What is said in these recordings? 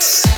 Put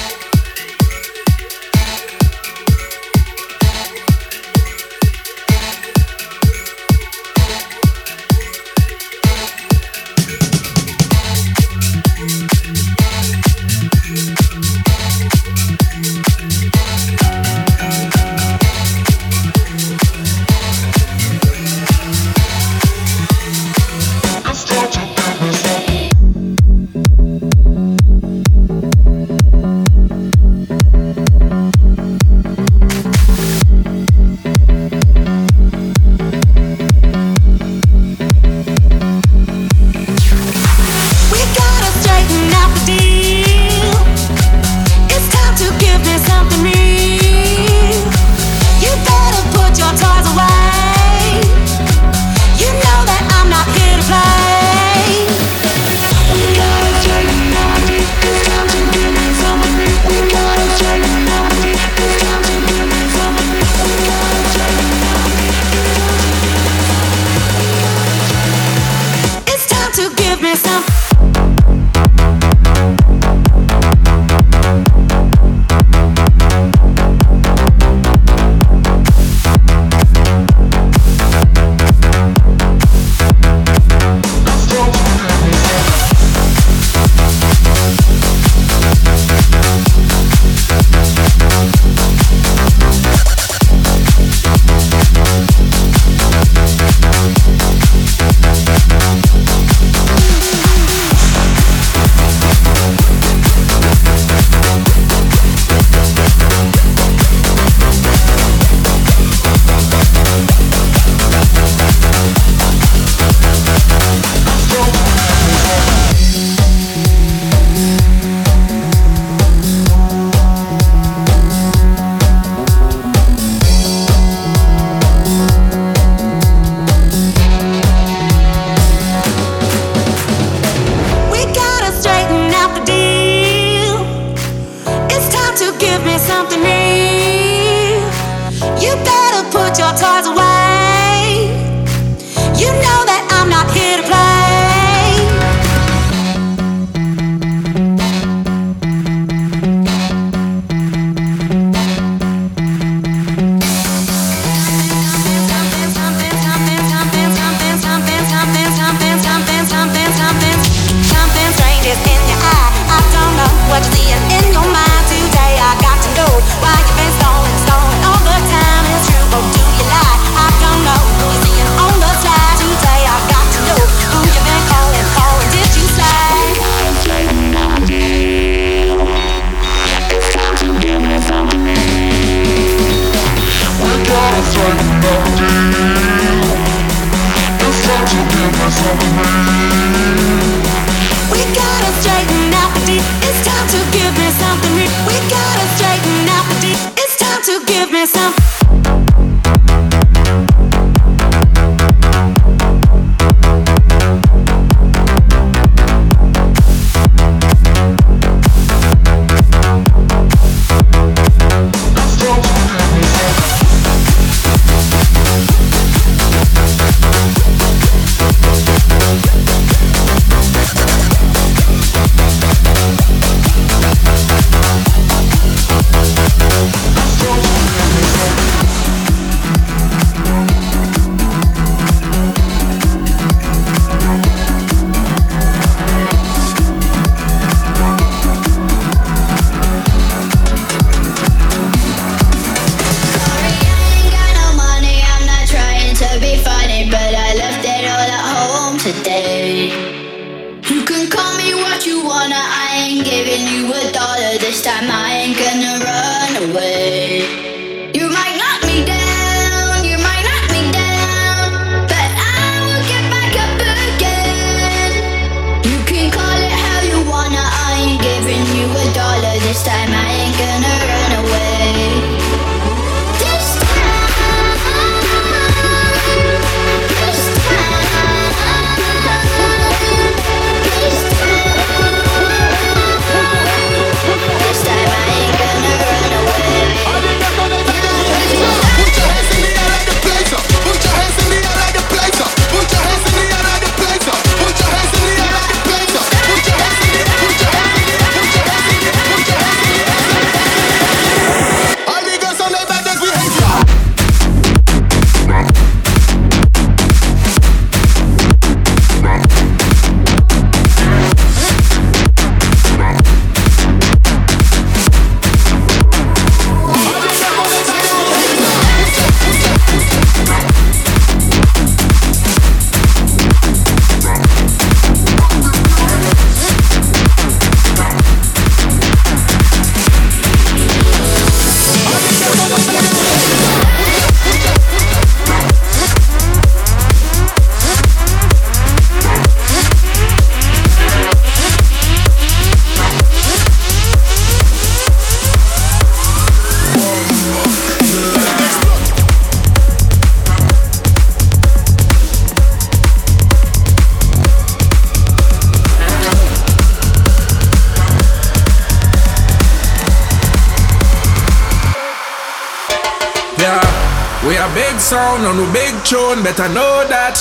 sound, on a big tune, better know that.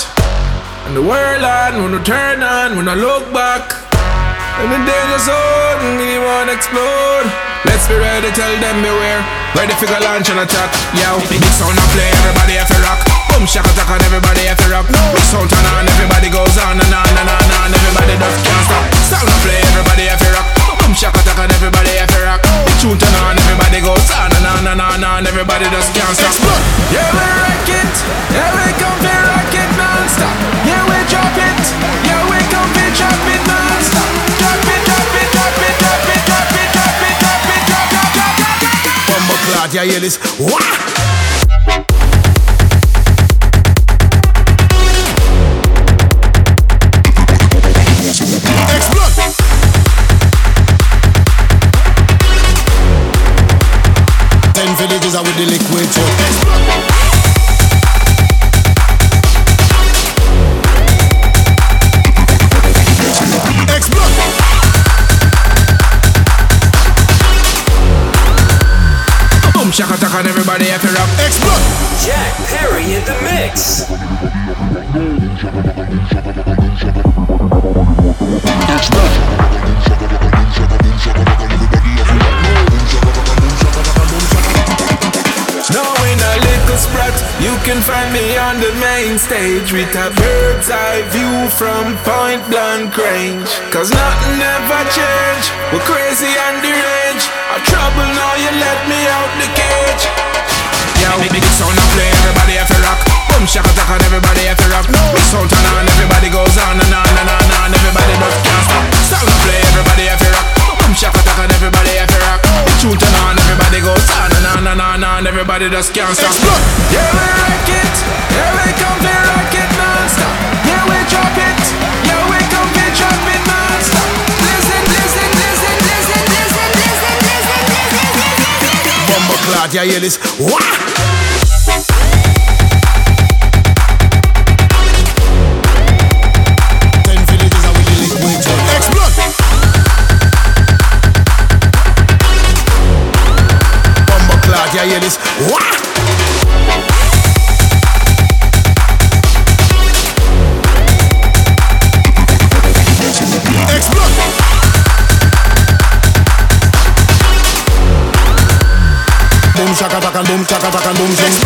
And the world on, when we turn on, when I look back. And the danger zone, wanna explode. Let's be ready, tell them beware. Ready for launch and attack. Yo, big sound I play, everybody have to rock. Boom, shaka attack and everybody have to rock. Big sound turn on, everybody goes on and on and on and everybody just can't stop. Sound I play, everybody have to rock. Boom, shaka attack and everybody tune turn on, everybody goes on and on and on and everybody just can't stop. Explode. Yeah, we rock it. Yeah, we come to rock it non-stop. Yeah, we drop it. Yeah, we come to drop it non-stop. Drop it, drop it, drop it, drop it, drop it, drop it, drop it, drop, drop, drop, drop, drop, drop. Bumbo clot, you hear this? Wah! Explode! The liquid main stage with a bird's eye view from point blank range. Cause nothing ever change, we're crazy and deranged. A trouble now, you let me out the cage. Yeah, big, big sound I play, everybody have to rock. Boom, shaka and everybody have to rock. Big sound turn on, everybody goes on and on and on and everybody just can't stop. Sound I play, everybody have to rock. Shaka attack and everybody have to rock. Big tune turn on, everybody goes on and on and on and everybody just can't stop. Explode! Yeah, we rock it. Yeah, we come to rock it non-stop. Yeah, we drop it. Yeah, we come to drop it non-stop. Listen, listen, listen, listen, listen, listen, listen, listen, listen. Clot, you hear this? Wah! boom, chaka chaka boom, zing.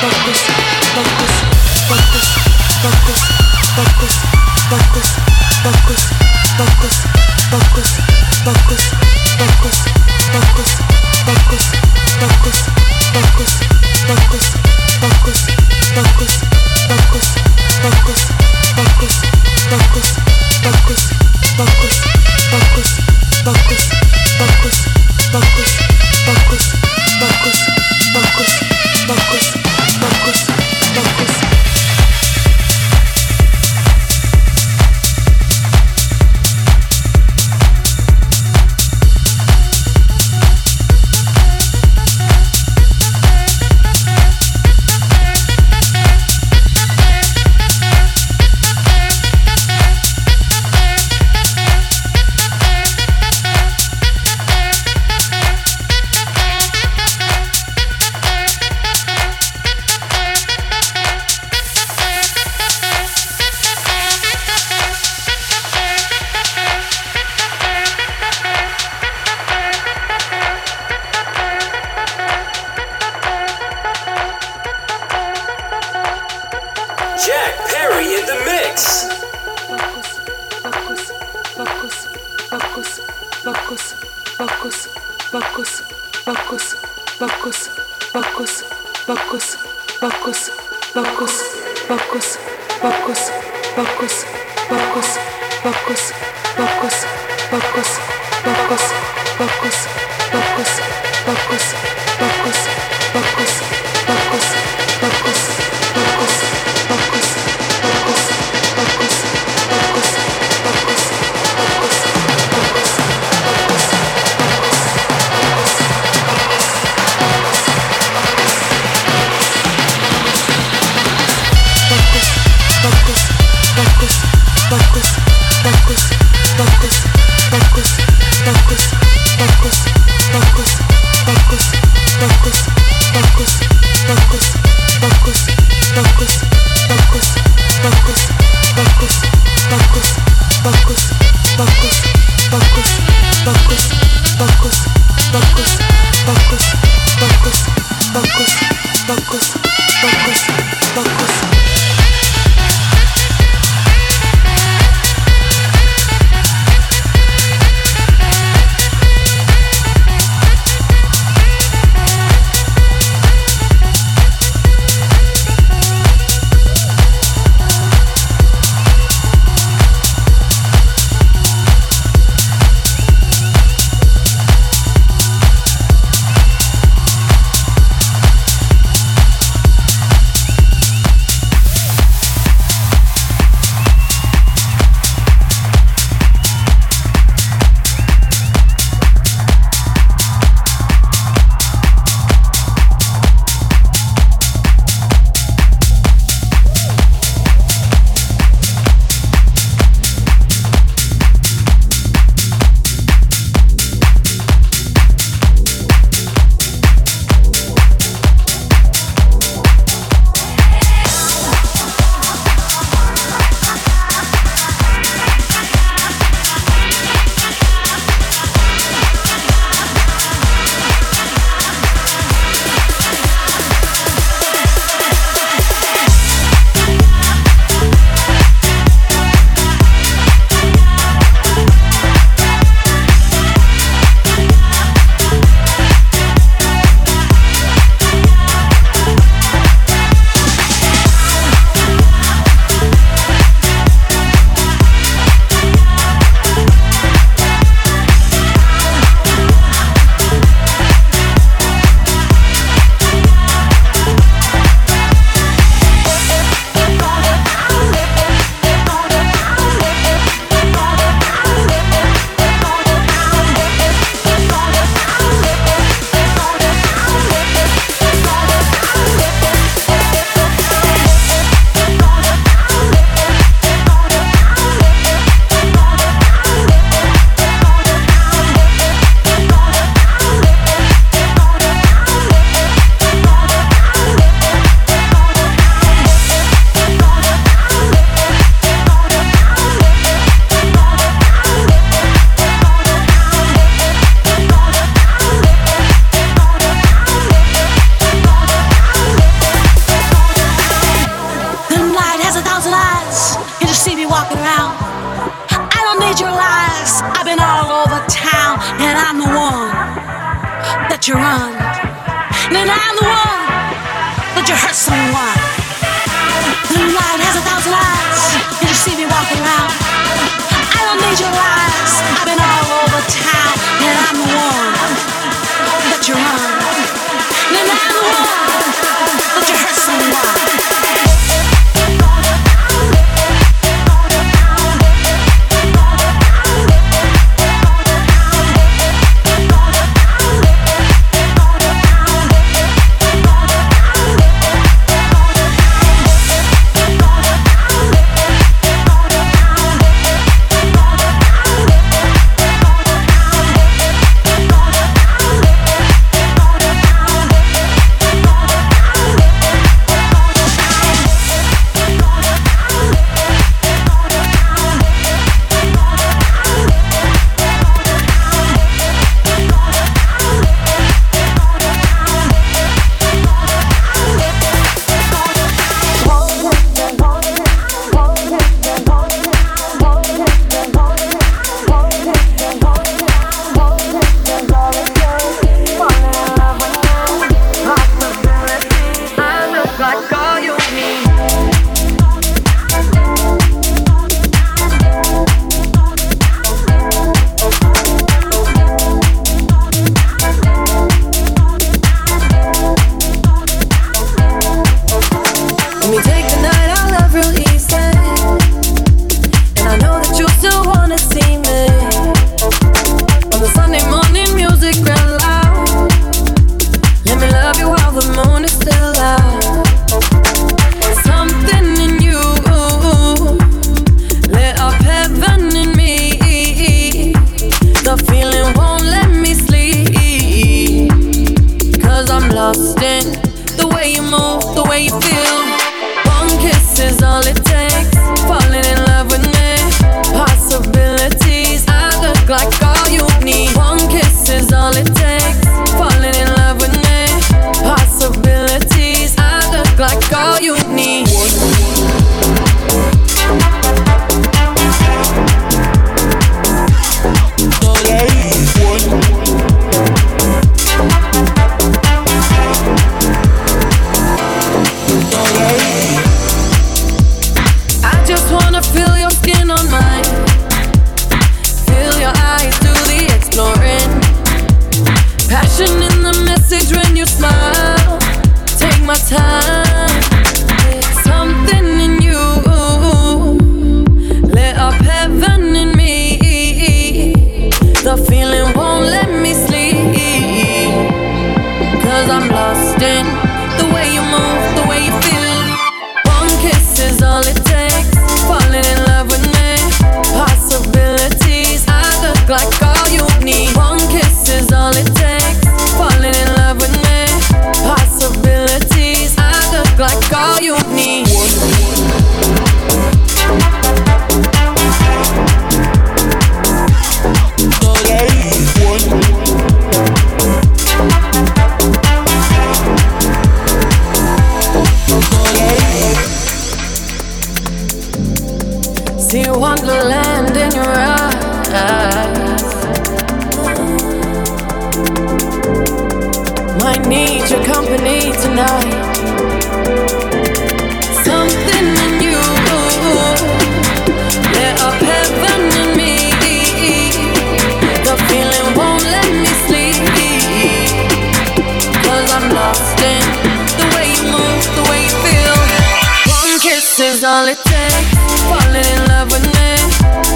Thank you.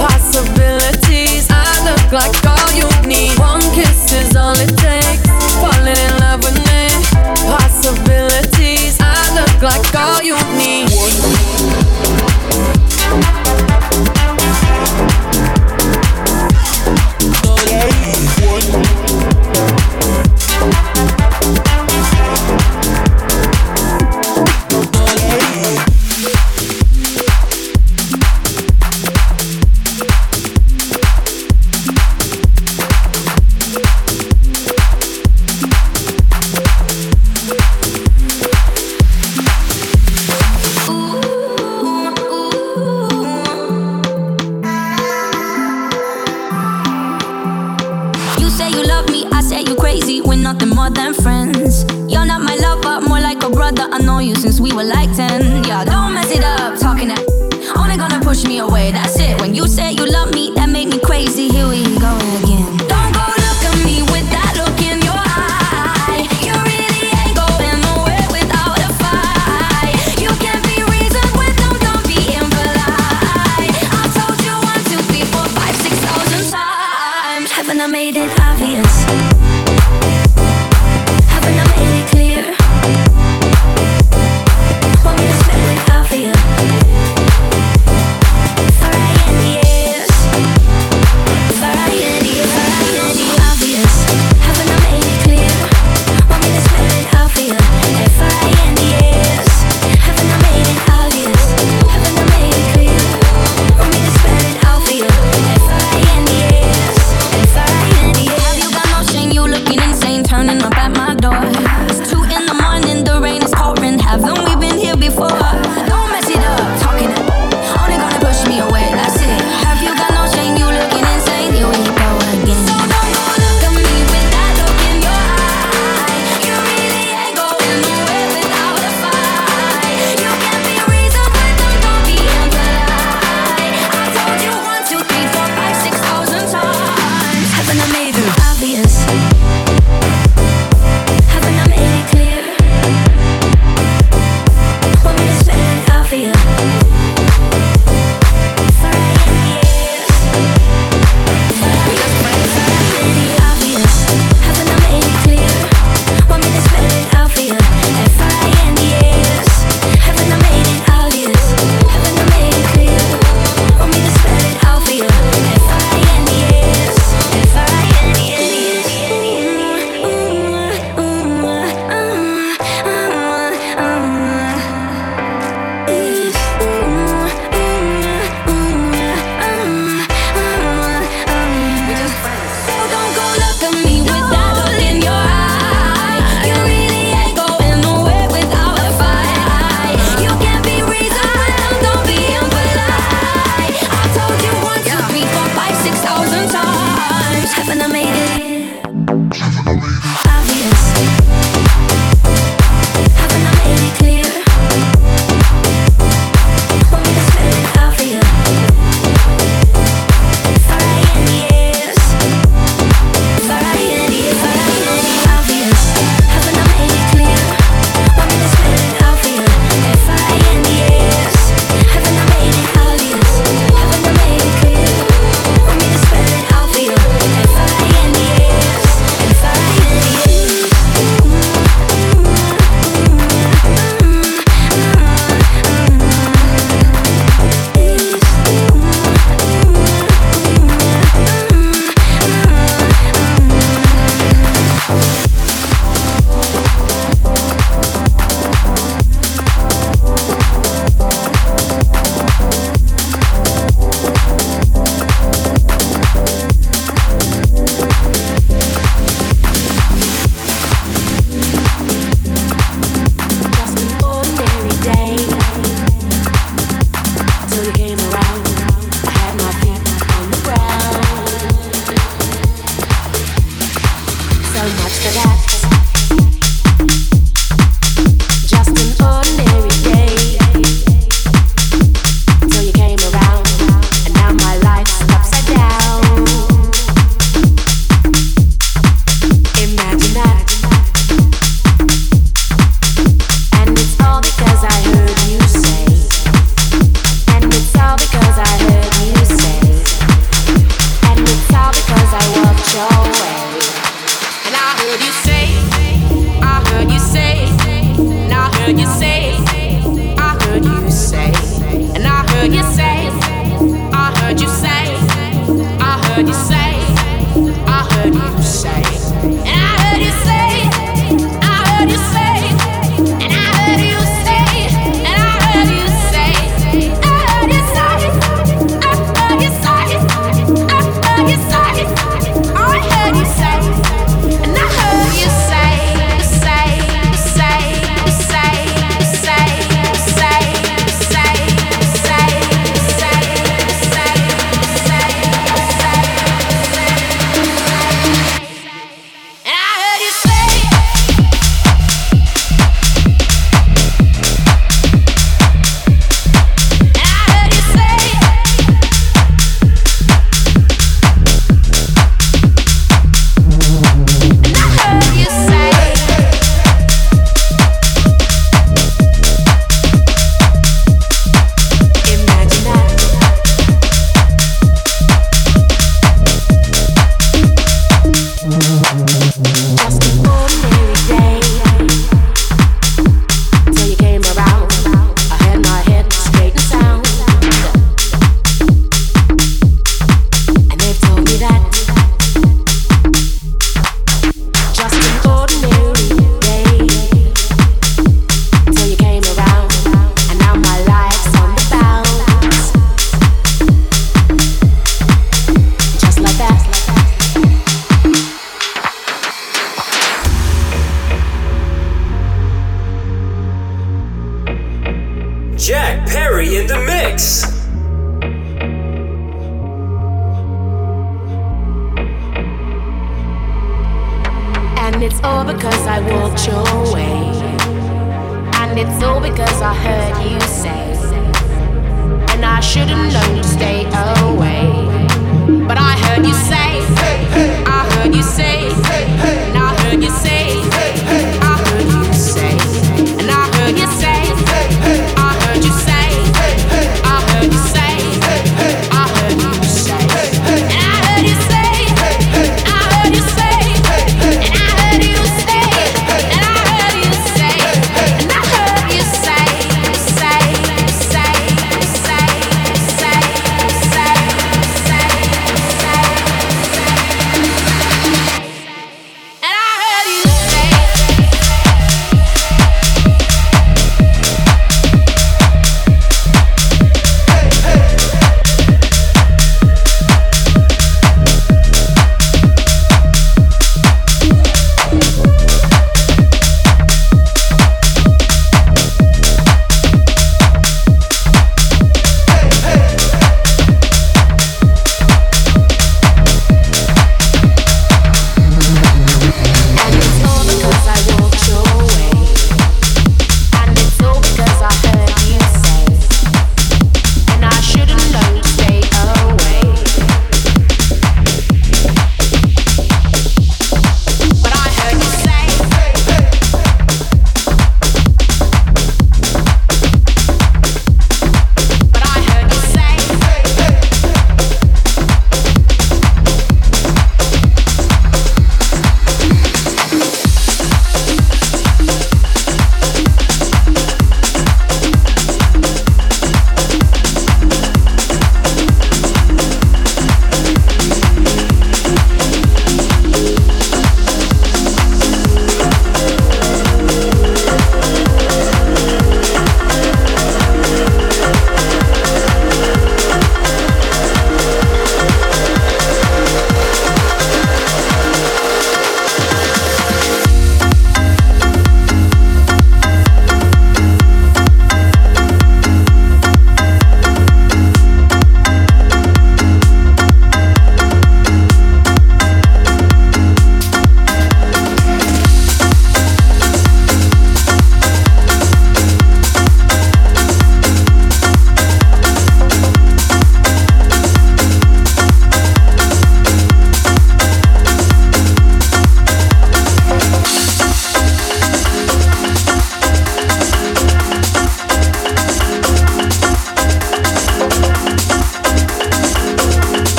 Possibilities, I look like all you need. One kiss is all it takes.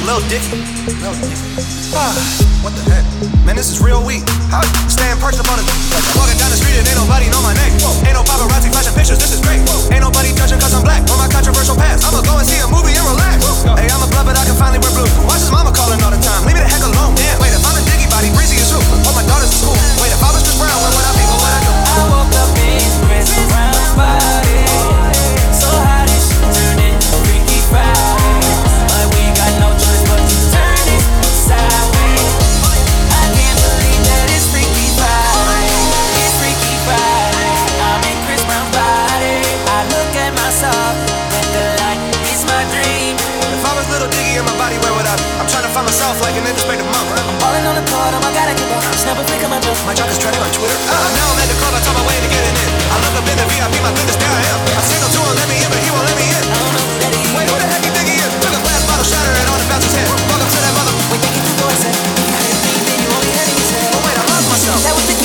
I woke up and I'm Lil Dicky. Ah, what the heck? Man, this is real weak. How staying perched up on a Walking down the street and ain't nobody know my name. Whoa. Ain't no paparazzi flashing pictures, this is great. Ain't nobody judging cause I'm black on my controversial past. I'ma go and see a movie and relax. Hey, I'm a blood, but I can finally wear blue. Watch his mama calling all the time. Leave me the heck alone. Damn, wait, if I'm a Diggy body, breezy is who? Hold my daughters to school. Wait, if I was Chris Brown, where would I be? What would I do? I woke up I'm balling on the god, I can walk. Snap a of my dress. My jock is trending on Twitter. Uh, now I'm at the club, I talk my way to getting in. I look up in the VIP, my goodness, there I am. I signal to him, let me in, but he won't let me in. I don't know who that is. Wait, who the heck you think he is? Took a glass bottle, shatter it on the bouncer's head. Welcome to that mother. When you get the voice, eh, you heard me, then you only heard his head. Oh wait, I lost myself. That was the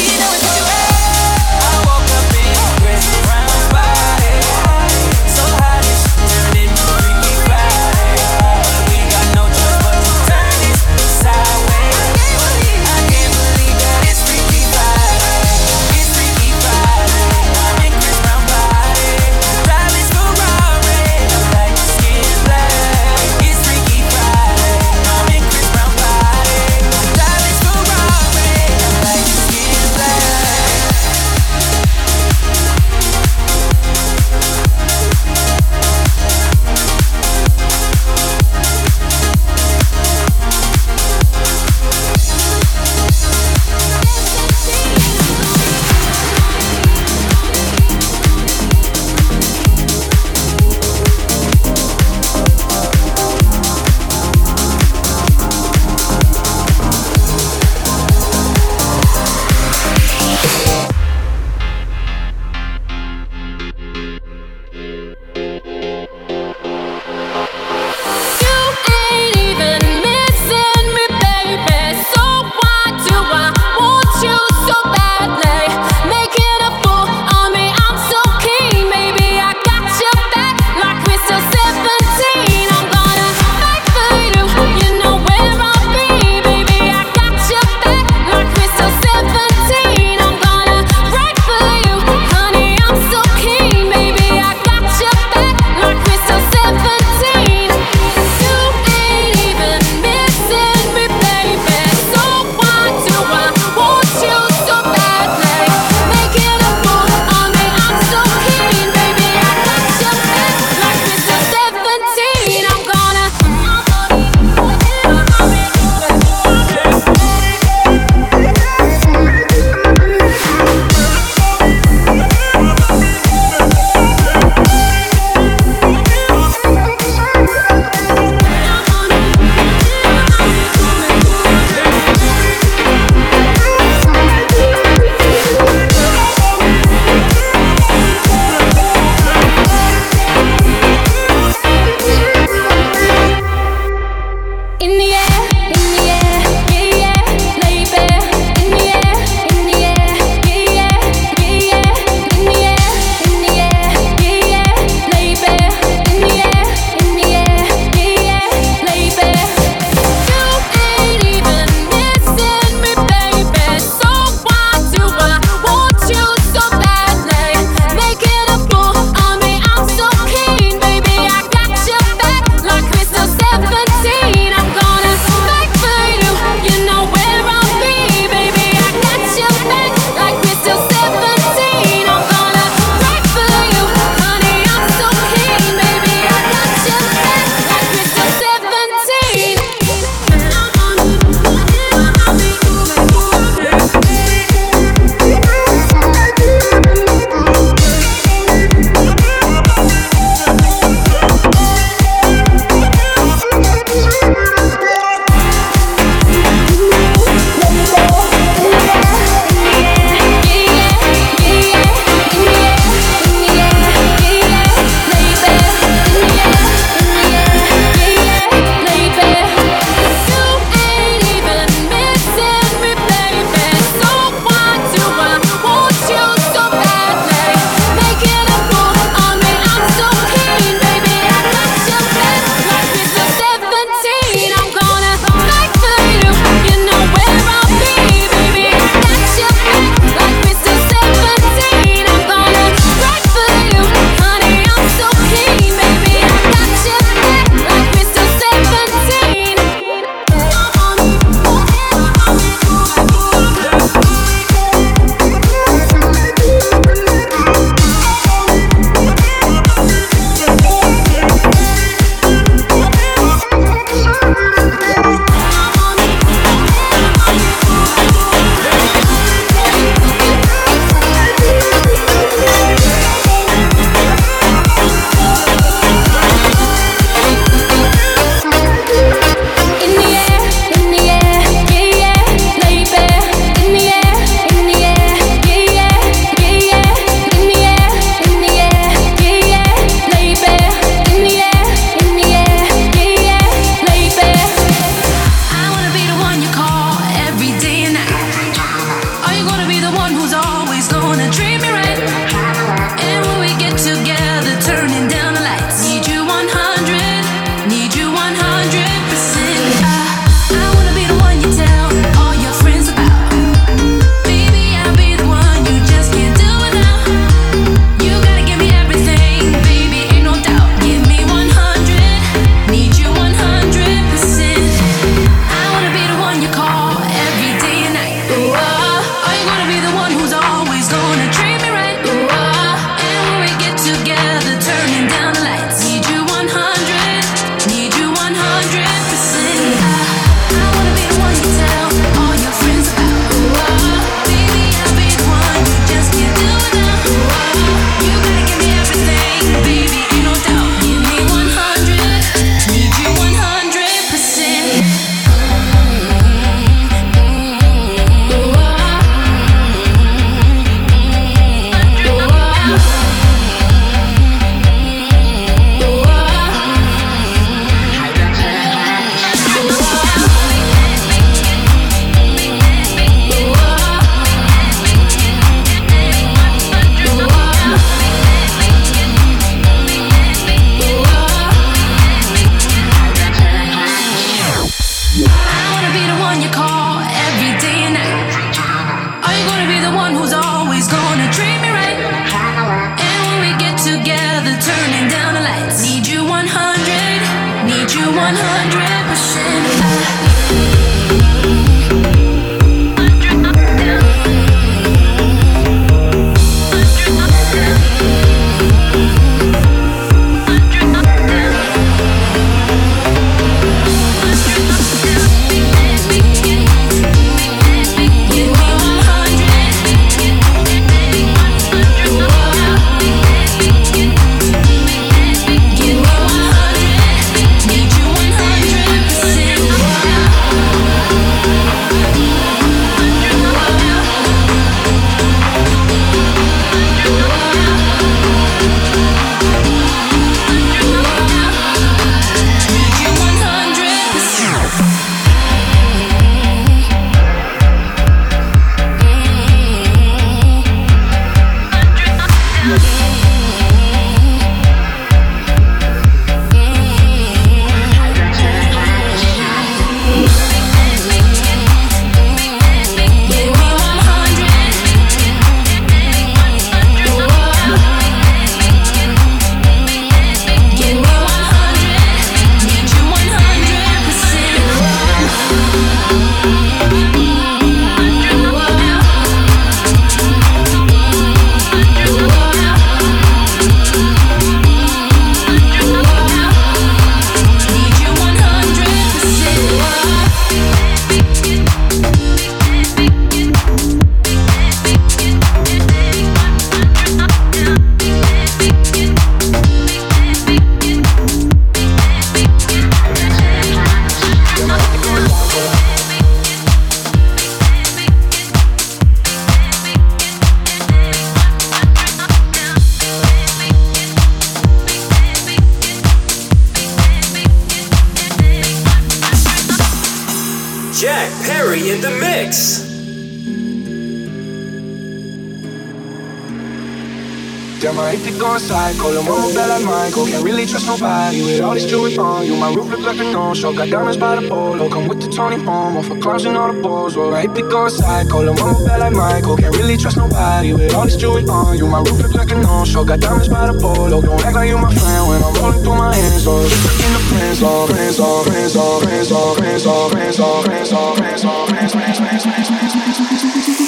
show. Got diamonds by the polo. Come with the Tony Momo for clowns and all the balls. Well, I hate to go psycho. Lil' mama bad like Michael. Can't really trust nobody with all this jewelry on you. My roof look like a no-show. Got diamonds by the polo. Don't act like you my friend when I'm rolling through my hands. Oh, in the friends, oh, friends, oh, friends, oh, friends, oh, friends, oh, friends, oh, friends, oh, friends, oh, friends, friends, friends, friends, friends, friends, friends.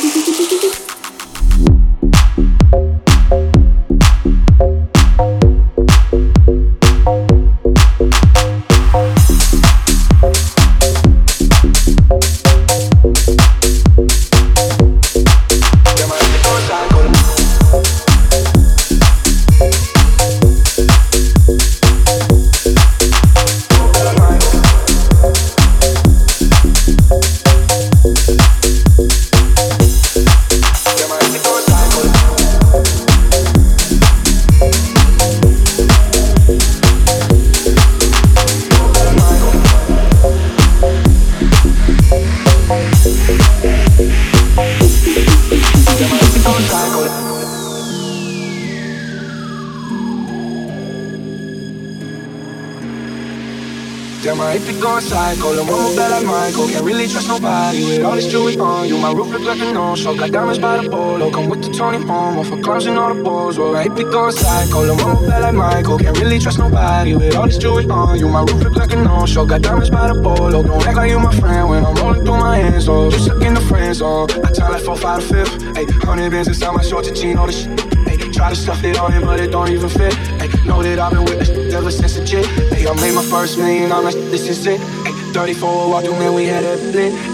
Show. Got diamonds by the polo. Come with the Tony Momo for clowns and all this Jewish on you my roof looks like a known Show got diamonds by the polo. Come with the Tony Homo for clubs and all the balls. Well, I be going psycho. Lil' mama bad like Michael. Can't really trust nobody with all this jewelry on. You my roof look like a no-show. Got diamonds by the polo. Don't act like you my friend when I'm rolling through my hands. Oh, just look in the friend zone. I tell like four, five, fifth. Hey, hundred bands inside my shorts and jean, all this shit. Hey, try to stuff it on him, but it don't even fit. Hey, know that I've been with this ever since a jit. Hey, I made my first million, I'm like, this is it. Hey, 34 walk through, man, we had that.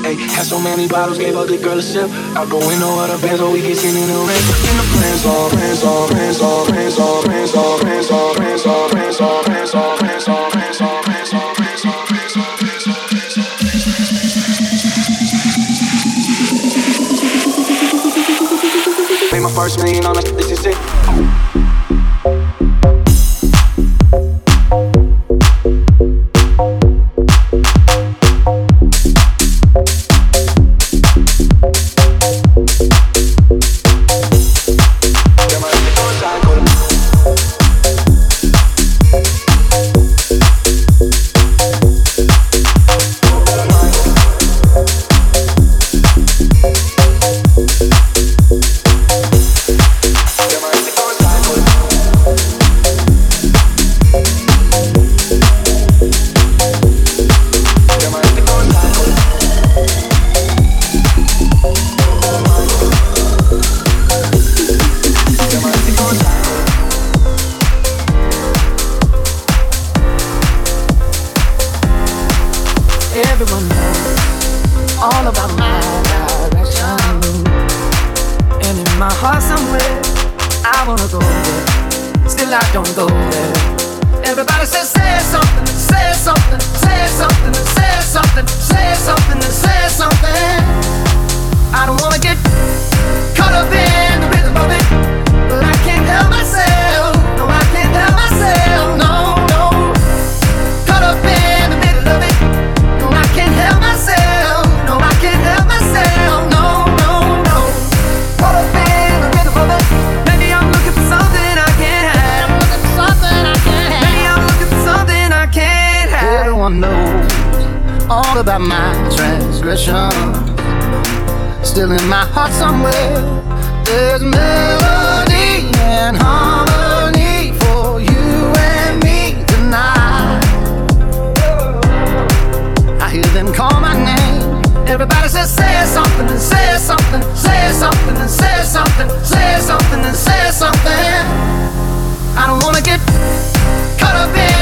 Ayy, had so many bottles, gave ugly girl a sip. Out the window of the Benz, we get seen in the rain. In the friends, all friends, all friends, all friends, all friends, all friends, all friends, all friends, all friends, all friends, all friends, all friends, all friends, all friends, all all friends. Made my first million on this is it. everyone knows all about my direction. And in my heart somewhere, I wanna go there. Still I don't go there. Everybody says say something, say something, say something, say something, say something, say something. I don't wanna get caught up in the rhythm of it, but I can't help myself. about my transgressions. Still in my heart somewhere, there's melody and harmony for you and me tonight. I hear them call my name. Everybody says, say something and say something, say something and say something, say something and say something. I don't wanna get caught up in.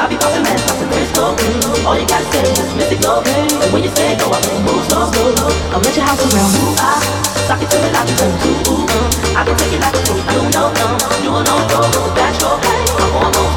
I be popping mess like a crystal blue. All you gotta say is mystic no And when you say go, I won't move slow. I'm at your house around who I ah. sock it to. Ah. I can take it like a fool. You know, you will know, go, that's your hey. On.